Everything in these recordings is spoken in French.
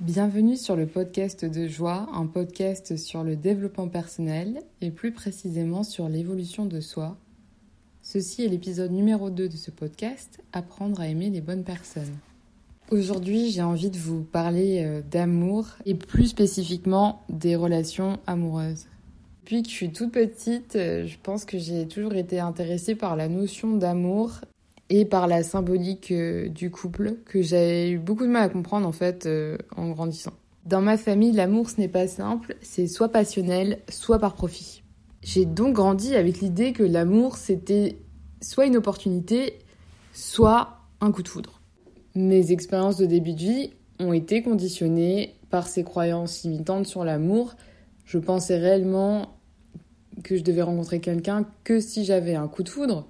Bienvenue sur le podcast de Joie, un podcast sur le développement personnel et plus précisément sur l'évolution de soi. Ceci est l'épisode numéro 2 de ce podcast, Apprendre à aimer les bonnes personnes. Aujourd'hui, j'ai envie de vous parler euh, d'amour et plus spécifiquement des relations amoureuses. Depuis que je suis toute petite, euh, je pense que j'ai toujours été intéressée par la notion d'amour et par la symbolique euh, du couple que j'ai eu beaucoup de mal à comprendre en fait euh, en grandissant. Dans ma famille, l'amour ce n'est pas simple, c'est soit passionnel, soit par profit. J'ai donc grandi avec l'idée que l'amour c'était soit une opportunité, soit un coup de foudre. Mes expériences de début de vie ont été conditionnées par ces croyances limitantes sur l'amour. Je pensais réellement que je devais rencontrer quelqu'un que si j'avais un coup de foudre,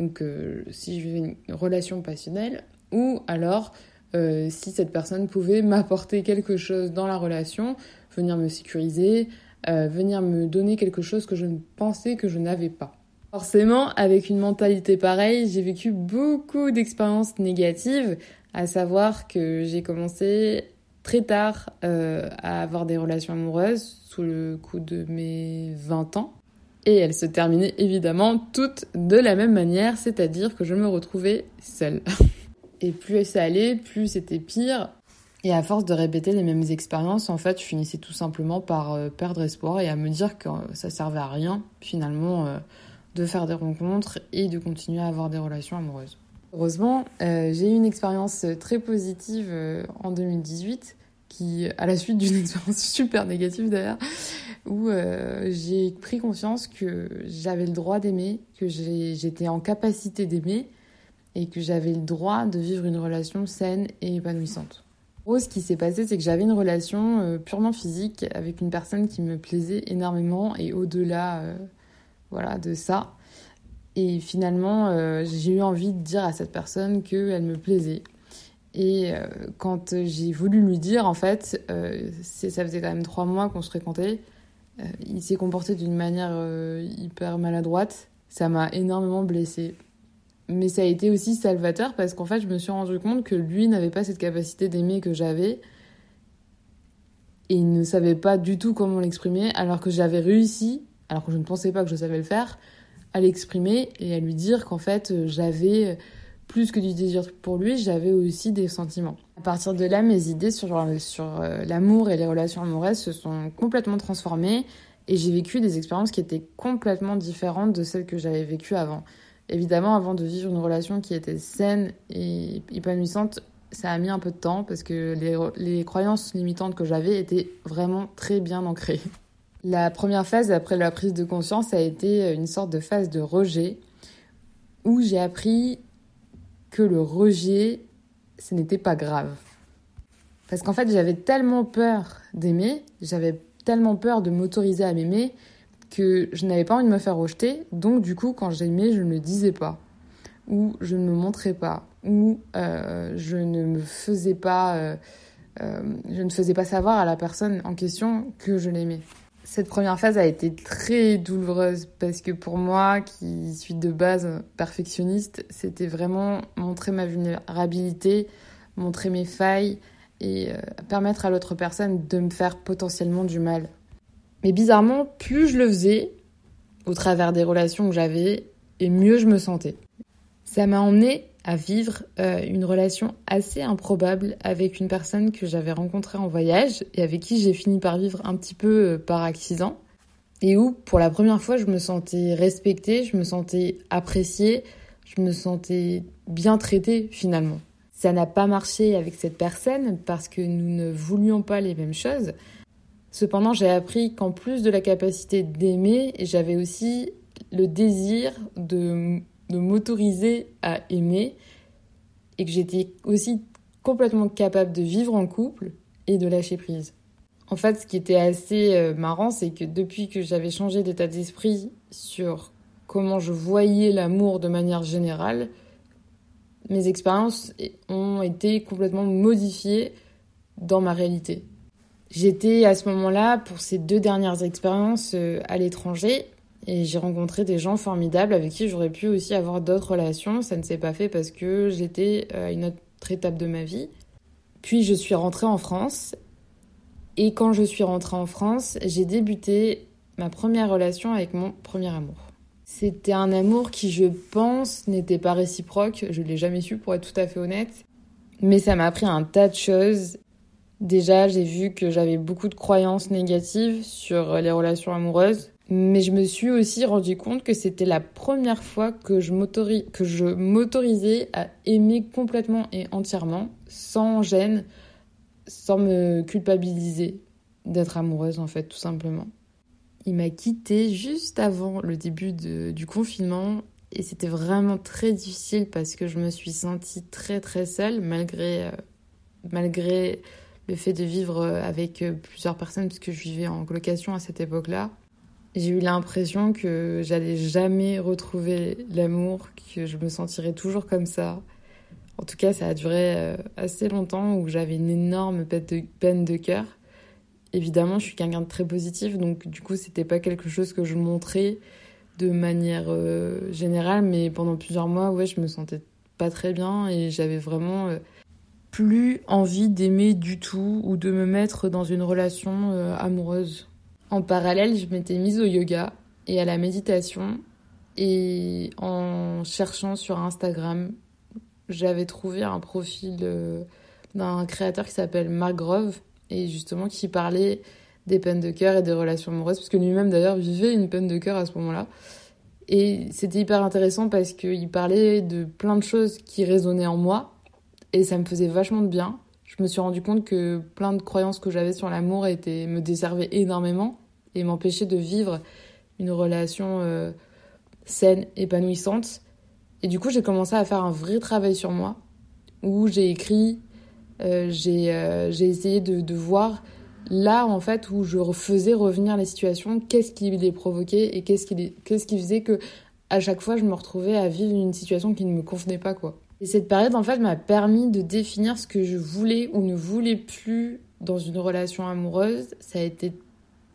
donc euh, si je vivais une relation passionnelle, ou alors euh, si cette personne pouvait m'apporter quelque chose dans la relation, venir me sécuriser, euh, venir me donner quelque chose que je ne pensais que je n'avais pas. Forcément, avec une mentalité pareille, j'ai vécu beaucoup d'expériences négatives, à savoir que j'ai commencé très tard à avoir des relations amoureuses, sous le coup de mes 20 ans. Et elles se terminaient évidemment toutes de la même manière, c'est-à-dire que je me retrouvais seule. Et plus ça allait, plus c'était pire. Et à force de répéter les mêmes expériences, en fait, je finissais tout simplement par euh, perdre espoir et à me dire que ça servait à rien, finalement, euh, de faire des rencontres et de continuer à avoir des relations amoureuses. Heureusement, euh, j'ai eu une expérience très positive en 2018 qui, à la suite d'une expérience super négative d'ailleurs, où euh, j'ai pris conscience que j'avais le droit d'aimer, que j'étais en capacité d'aimer et que j'avais le droit de vivre une relation saine et épanouissante. En gros, ce qui s'est passé, c'est que j'avais une relation euh, purement physique avec une personne qui me plaisait énormément et au-delà euh, voilà, de ça. Et finalement, j'ai eu envie de dire à cette personne qu'elle me plaisait et quand j'ai voulu lui dire, en fait, ça faisait quand même trois mois qu'on se fréquentait, il s'est comporté d'une manière hyper maladroite. Ça m'a énormément blessée. Mais ça a été aussi salvateur parce qu'en fait, je me suis rendu compte que lui n'avait pas cette capacité d'aimer que j'avais. Et il ne savait pas du tout comment l'exprimer, alors que j'avais réussi, alors que je ne pensais pas que je savais le faire, à l'exprimer et à lui dire qu'en fait, j'avais plus que du désir pour lui, j'avais aussi des sentiments. À partir de là, mes idées sur, sur euh, l'amour et les relations amoureuses se sont complètement transformées et j'ai vécu des expériences qui étaient complètement différentes de celles que j'avais vécues avant. Évidemment, avant de vivre une relation qui était saine et épanouissante, ça a mis un peu de temps parce que les, les croyances limitantes que j'avais étaient vraiment très bien ancrées. La première phase après la prise de conscience a été une sorte de phase de rejet où j'ai appris que le rejet, ce n'était pas grave. Parce qu'en fait, j'avais tellement peur d'aimer, j'avais tellement peur de m'autoriser à m'aimer que je n'avais pas envie de me faire rejeter. Donc, du coup, quand j'aimais, je ne le disais pas. Ou je ne me montrais pas. Ou euh, je ne me faisais pas. Euh, euh, je ne faisais pas savoir à la personne en question que je l'aimais. Cette première phase a été très douloureuse parce que pour moi, qui suis de base perfectionniste, c'était vraiment montrer ma vulnérabilité, montrer mes failles et euh, permettre à l'autre personne de me faire potentiellement du mal. Mais bizarrement, plus je le faisais, au travers des relations que j'avais, et mieux je me sentais. Ça m'a emmené à vivre euh, une relation assez improbable avec une personne que j'avais rencontrée en voyage et avec qui j'ai fini par vivre un petit peu euh, par accident et où pour la première fois je me sentais respectée, je me sentais appréciée, je me sentais bien traitée finalement. Ça n'a pas marché avec cette personne parce que nous ne voulions pas les mêmes choses. Cependant, j'ai appris qu'en plus de la capacité d'aimer, j'avais aussi le désir de de m'autoriser à aimer et que j'étais aussi complètement capable de vivre en couple et de lâcher prise. En fait, ce qui était assez euh, marrant, c'est que depuis que j'avais changé d'état d'esprit sur comment je voyais l'amour de manière générale, mes expériences ont été complètement modifiées dans ma réalité. J'étais à ce moment-là, pour ces deux dernières expériences euh, à l'étranger, et j'ai rencontré des gens formidables avec qui j'aurais pu aussi avoir d'autres relations. Ça ne s'est pas fait parce que j'étais à une autre étape de ma vie. Puis je suis rentrée en France Et quand je suis rentrée en France, j'ai débuté ma première relation avec mon premier amour. C'était un amour qui, je pense, n'était pas réciproque. Je l'ai jamais su, pour être tout à fait honnête. Mais ça m'a appris un tas de choses. Déjà, j'ai vu que j'avais beaucoup de croyances négatives sur les relations amoureuses. Mais je me suis aussi rendu compte que c'était la première fois que je m'autorisais à aimer complètement et entièrement, sans gêne, sans me culpabiliser d'être amoureuse en fait, tout simplement. Il m'a quitté juste avant le début du confinement et c'était vraiment très difficile parce que je me suis sentie très très seule malgré, euh, malgré le fait de vivre avec plusieurs personnes puisque je vivais en colocation à cette époque-là. J'ai eu l'impression que j'allais jamais retrouver l'amour, que je me sentirais toujours comme ça. En tout cas, ça a duré euh, assez longtemps où j'avais une énorme peine de, cœur. Évidemment, je suis quelqu'un de très positif, donc du coup, c'était pas quelque chose que je montrais de manière euh, générale, mais pendant plusieurs mois, ouais, je me sentais pas très bien et j'avais vraiment euh, plus envie d'aimer du tout ou de me mettre dans une relation amoureuse. En parallèle, je m'étais mise au yoga et à la méditation. Et en cherchant sur Instagram, j'avais trouvé un profil d'un créateur qui s'appelle Mark Grove et justement qui parlait des peines de cœur et des relations amoureuses, parce que lui-même d'ailleurs vivait une peine de cœur à ce moment-là. Et c'était hyper intéressant parce qu'il parlait de plein de choses qui résonnaient en moi et ça me faisait vachement de bien. Je me suis rendu compte que plein de croyances que j'avais sur l'amour me desservaient énormément et m'empêcher de vivre une relation euh, saine, épanouissante. Et du coup, j'ai commencé à faire un vrai travail sur moi, où j'ai écrit, euh, euh, j'ai essayé de, voir là, en fait, où je faisais revenir les situations, qu'est-ce qui les provoquait et qu'est-ce qui faisait que à chaque fois, je me retrouvais à vivre une situation qui ne me convenait pas, quoi. Et cette période, en fait, m'a permis de définir ce que je voulais ou ne voulais plus dans une relation amoureuse. Ça a été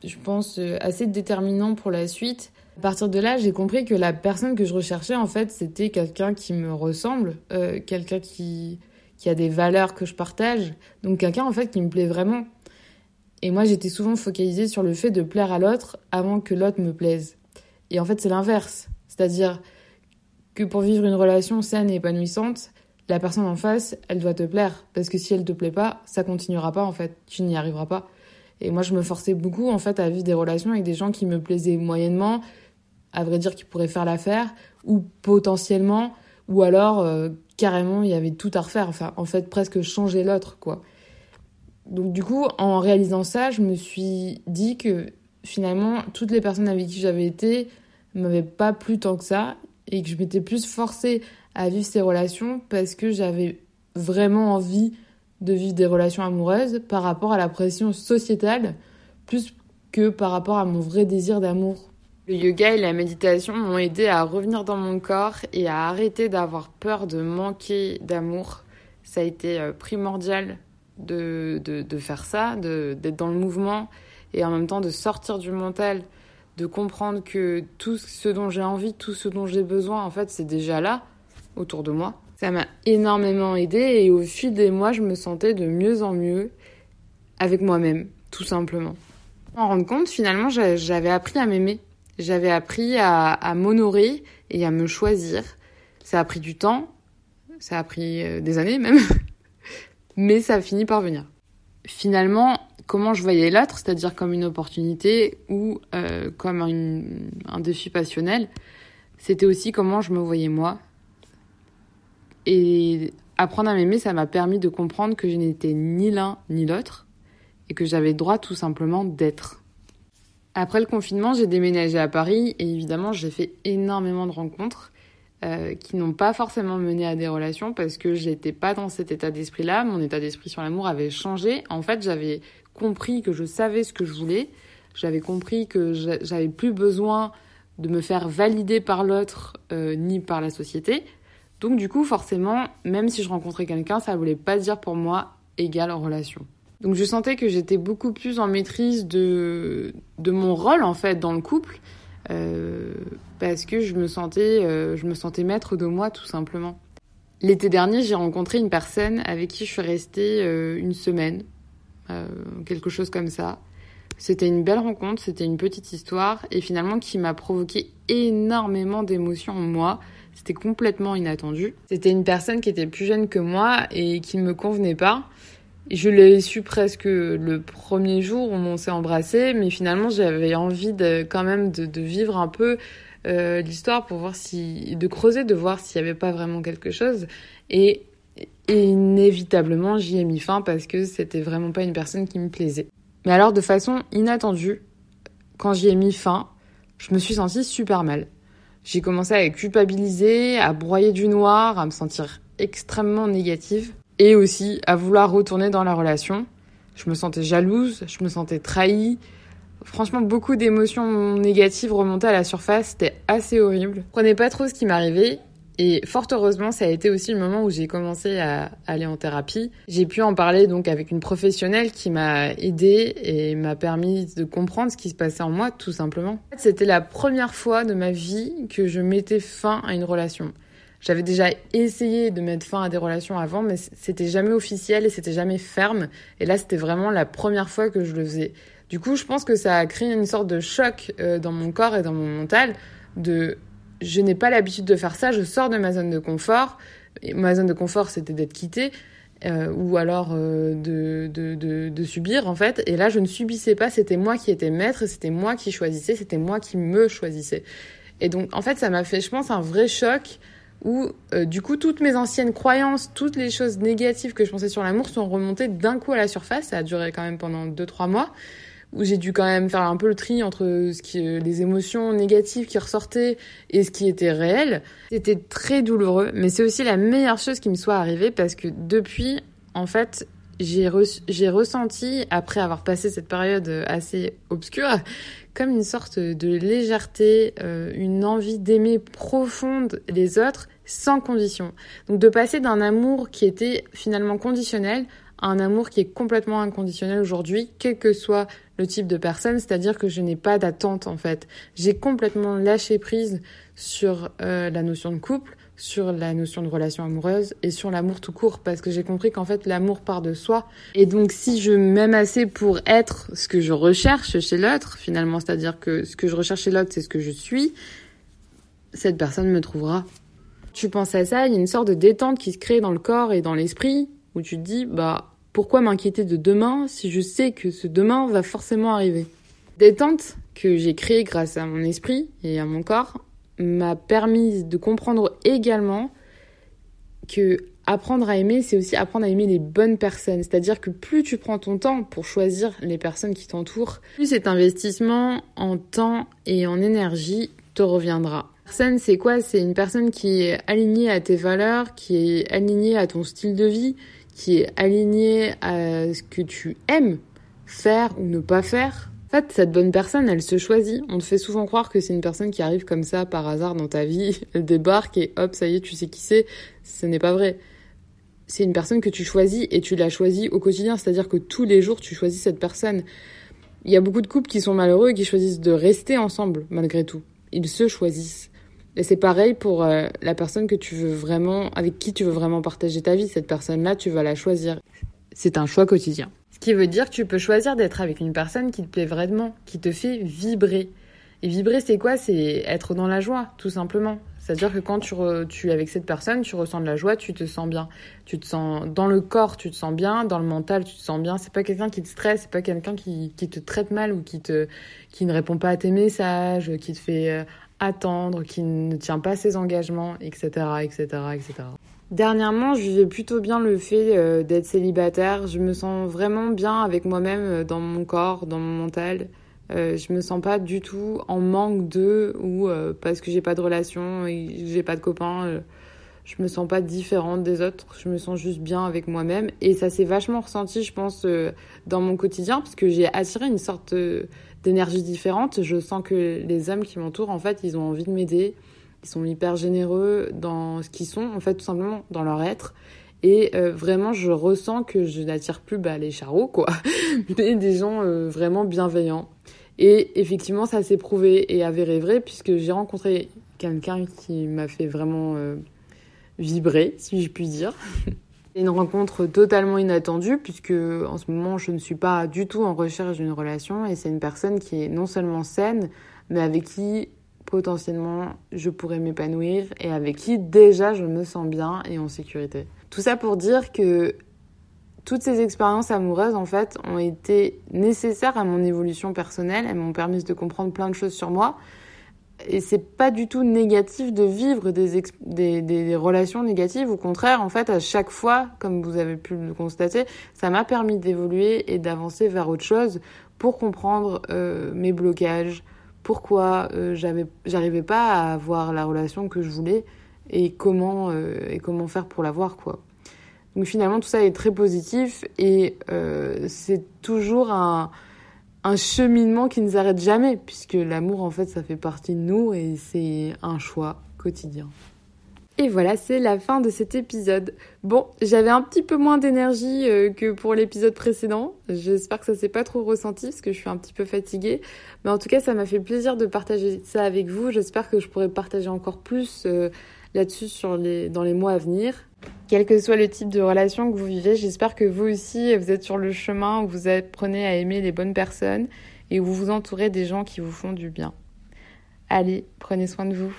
je pense, euh, assez déterminant pour la suite. À partir de là, j'ai compris que la personne que je recherchais, en fait, c'était quelqu'un qui me ressemble, euh, quelqu'un qui, qui a des valeurs que je partage, donc quelqu'un, en fait, qui me plaît vraiment. Et moi, j'étais souvent focalisée sur le fait de plaire à l'autre avant que l'autre me plaise. Et en fait, c'est l'inverse. C'est-à-dire que pour vivre une relation saine et épanouissante, la personne en face, elle doit te plaire. Parce que si elle te plaît pas, ça continuera pas, en fait. Tu n'y arriveras pas. Et moi, je me forçais beaucoup, en fait, à vivre des relations avec des gens qui me plaisaient moyennement, à vrai dire, qui pourraient faire l'affaire, ou potentiellement, ou alors, euh, carrément, il y avait tout à refaire. Enfin, en fait, presque changer l'autre, quoi. Donc, du coup, en réalisant ça, je me suis dit que finalement, toutes les personnes avec qui j'avais été m'avaient pas plu tant que ça, et que je m'étais plus forcée à vivre ces relations parce que j'avais vraiment envie de vivre des relations amoureuses par rapport à la pression sociétale plus que par rapport à mon vrai désir d'amour. Le yoga et la méditation m'ont aidé à revenir dans mon corps et à arrêter d'avoir peur de manquer d'amour. Ça a été euh, primordial de, de, faire ça, d'être dans le mouvement et en même temps de sortir du mental, de comprendre que tout ce dont j'ai envie, tout ce dont j'ai besoin, en fait, c'est déjà là, autour de moi. Ça m'a énormément aidé et au fil des mois, je me sentais de mieux en mieux avec moi-même, tout simplement. En rendre compte, finalement, j'avais appris à m'aimer. J'avais appris à, m'honorer et à me choisir. Ça a pris du temps, ça a pris euh, des années même, mais ça a fini par venir. Finalement, comment je voyais l'autre, c'est-à-dire comme une opportunité ou euh, comme un défi passionnel, c'était aussi comment je me voyais moi, et apprendre à m'aimer, ça m'a permis de comprendre que je n'étais ni l'un ni l'autre et que j'avais droit tout simplement d'être. Après le confinement, j'ai déménagé à Paris et évidemment, j'ai fait énormément de rencontres euh, qui n'ont pas forcément mené à des relations parce que j'étais pas dans cet état d'esprit-là. Mon état d'esprit sur l'amour avait changé. En fait, j'avais compris que je savais ce que je voulais. J'avais compris que j'avais plus besoin de me faire valider par l'autre euh, ni par la société. Donc du coup, forcément, même si je rencontrais quelqu'un, ça voulait pas dire pour moi égale relation. Donc je sentais que j'étais beaucoup plus en maîtrise de, de mon rôle en fait dans le couple euh, parce que je me sentais euh, je me sentais maître de moi tout simplement. L'été dernier, j'ai rencontré une personne avec qui je suis restée une semaine. Quelque chose comme ça. C'était une belle rencontre, c'était une petite histoire et finalement qui m'a provoqué énormément d'émotions en moi. C'était complètement inattendu. C'était une personne qui était plus jeune que moi et qui ne me convenait pas. Je l'ai su presque le premier jour où on s'est embrassé, mais finalement j'avais envie de, quand même de, vivre un peu euh, l'histoire pour voir si, de creuser, de voir s'il n'y avait pas vraiment quelque chose. Et inévitablement j'y ai mis fin parce que c'était vraiment pas une personne qui me plaisait. Mais alors, de façon inattendue, quand j'y ai mis fin, je me suis sentie super mal. J'ai commencé à culpabiliser, à broyer du noir, à me sentir extrêmement négative et aussi à vouloir retourner dans la relation. Je me sentais jalouse, je me sentais trahie. Franchement, beaucoup d'émotions négatives remontaient à la surface, c'était assez horrible. Je comprenais pas trop ce qui m'arrivait et fort heureusement, ça a été aussi le moment où j'ai commencé à aller en thérapie. J'ai pu en parler donc avec une professionnelle qui m'a aidée et m'a permis de comprendre ce qui se passait en moi, tout simplement. C'était la première fois de ma vie que je mettais fin à une relation. J'avais déjà essayé de mettre fin à des relations avant, mais c'était jamais officiel et c'était jamais ferme. Et là, c'était vraiment la première fois que je le faisais. Du coup, je pense que ça a créé une sorte de choc euh, dans mon corps et dans mon mental de je n'ai pas l'habitude de faire ça, je sors de ma zone de confort. Et ma zone de confort, c'était d'être quittée. Euh, ou alors euh, de, de, de, subir en fait. Et là, je ne subissais pas, c'était moi qui étais maître, c'était moi qui choisissais, c'était moi qui me choisissais. Et donc, en fait, ça m'a fait, je pense, un vrai choc où, euh, du coup, toutes mes anciennes croyances, toutes les choses négatives que je pensais sur l'amour sont remontées d'un coup à la surface. Ça a duré quand même pendant 2-3 mois où j'ai dû quand même faire un peu le tri entre qui, les émotions négatives qui ressortaient et ce qui était réel. C'était très douloureux, mais c'est aussi la meilleure chose qui me soit arrivée parce que depuis, en fait, j'ai, ressenti, après avoir passé cette période assez obscure, comme une sorte de légèreté, euh, une envie d'aimer profonde les autres sans condition. Donc de passer d'un amour qui était finalement conditionnel un amour qui est complètement inconditionnel aujourd'hui, quel que soit le type de personne, c'est-à-dire que je n'ai pas d'attente en fait. J'ai complètement lâché prise sur euh, la notion de couple, sur la notion de relation amoureuse et sur l'amour tout court parce que j'ai compris qu'en fait l'amour part de soi et donc si je m'aime assez pour être ce que je recherche chez l'autre finalement c'est-à-dire que ce que je recherche chez l'autre c'est ce que je suis cette personne me trouvera tu penses à ça il y a une sorte de détente qui se crée dans le corps et dans l'esprit où tu te dis, bah, pourquoi m'inquiéter de demain si je sais que ce demain va forcément arriver Détente que j'ai créée grâce à mon esprit et à mon corps m'a permis de comprendre également que apprendre à aimer, c'est aussi apprendre à aimer les bonnes personnes. C'est-à-dire que plus tu prends ton temps pour choisir les personnes qui t'entourent, plus cet investissement en temps et en énergie te reviendra. Personne, c'est quoi? C'est une personne qui est alignée à tes valeurs, qui est alignée à ton style de vie, qui est aligné à ce que tu aimes faire ou ne pas faire. En fait, cette bonne personne, elle se choisit. On te fait souvent croire que c'est une personne qui arrive comme ça par hasard dans ta vie, elle débarque et hop, ça y est, tu sais qui c'est. Ce n'est pas vrai. C'est une personne que tu choisis et tu la choisis au quotidien, c'est-à-dire que tous les jours, tu choisis cette personne. Il y a beaucoup de couples qui sont malheureux et qui choisissent de rester ensemble malgré tout. Ils se choisissent. Et c'est pareil pour euh, la personne que tu veux vraiment, avec qui tu veux vraiment partager ta vie. Cette personne-là, tu vas la choisir. C'est un choix quotidien. Ce qui veut dire que tu peux choisir d'être avec une personne qui te plaît vraiment, qui te fait vibrer. Et vibrer, c'est quoi? C'est être dans la joie, tout simplement. C'est-à-dire que quand tu, es avec cette personne, tu ressens de la joie, tu te sens bien. Tu te sens dans le corps, tu te sens bien, dans le mental, tu te sens bien. C'est pas quelqu'un qui te stresse, c'est pas quelqu'un qui, te traite mal ou qui ne répond pas à tes messages, qui te fait euh, attendre, qui ne tient pas ses engagements, etc., etc., etc. Dernièrement, je vivais plutôt bien le fait euh, d'être célibataire. Je me sens vraiment bien avec moi-même euh, dans mon corps, dans mon mental. Euh, je me sens pas du tout en manque d'eux ou parce que j'ai pas de relation j'ai pas de copains. Me sens pas différente des autres. Je me sens juste bien avec moi-même et ça s'est vachement ressenti, je pense, dans mon quotidien parce que j'ai attiré une sorte d'énergie différente. Je sens que les hommes qui m'entourent, en fait, ils ont envie de m'aider. Ils sont hyper généreux dans ce qu'ils sont, en fait, tout simplement dans leur être. Et euh, vraiment, je ressens que je n'attire plus bah, les charros, quoi, mais des gens euh, vraiment bienveillants. Et effectivement, ça s'est prouvé et avéré vrai, puisque j'ai rencontré quelqu'un qui m'a fait vraiment euh, vibrer, si je puis dire. Une rencontre totalement inattendue puisque en ce moment je ne suis pas du tout en recherche d'une relation et c'est une personne qui est non seulement saine mais avec qui potentiellement je pourrais m'épanouir et avec qui déjà je me sens bien et en sécurité. Tout ça pour dire que toutes ces expériences amoureuses en fait ont été nécessaires à mon évolution personnelle, elles m'ont permis de comprendre plein de choses sur moi et c'est pas du tout négatif de vivre des, des, des, relations négatives. Au contraire, en fait, à chaque fois, comme vous avez pu le constater, ça m'a permis d'évoluer et d'avancer vers autre chose pour comprendre euh, mes blocages, pourquoi euh, j'arrivais pas à avoir la relation que je voulais et comment, euh, et comment faire pour l'avoir, quoi. Donc finalement, tout ça est très positif et euh, c'est toujours un un cheminement qui ne s'arrête jamais, puisque l'amour, en fait, ça fait partie de nous et c'est un choix quotidien. Et voilà, c'est la fin de cet épisode. Bon, j'avais un petit peu moins d'énergie euh, que pour l'épisode précédent. J'espère que ça s'est pas trop ressenti parce que je suis un petit peu fatiguée. Mais en tout cas, ça m'a fait plaisir de partager ça avec vous. J'espère que je pourrai partager encore plus euh, là-dessus dans les mois à venir. Quel que soit le type de relation que vous vivez, j'espère que vous aussi, vous êtes sur le chemin où vous apprenez à aimer les bonnes personnes et où vous vous entourez des gens qui vous font du bien. Allez, prenez soin de vous.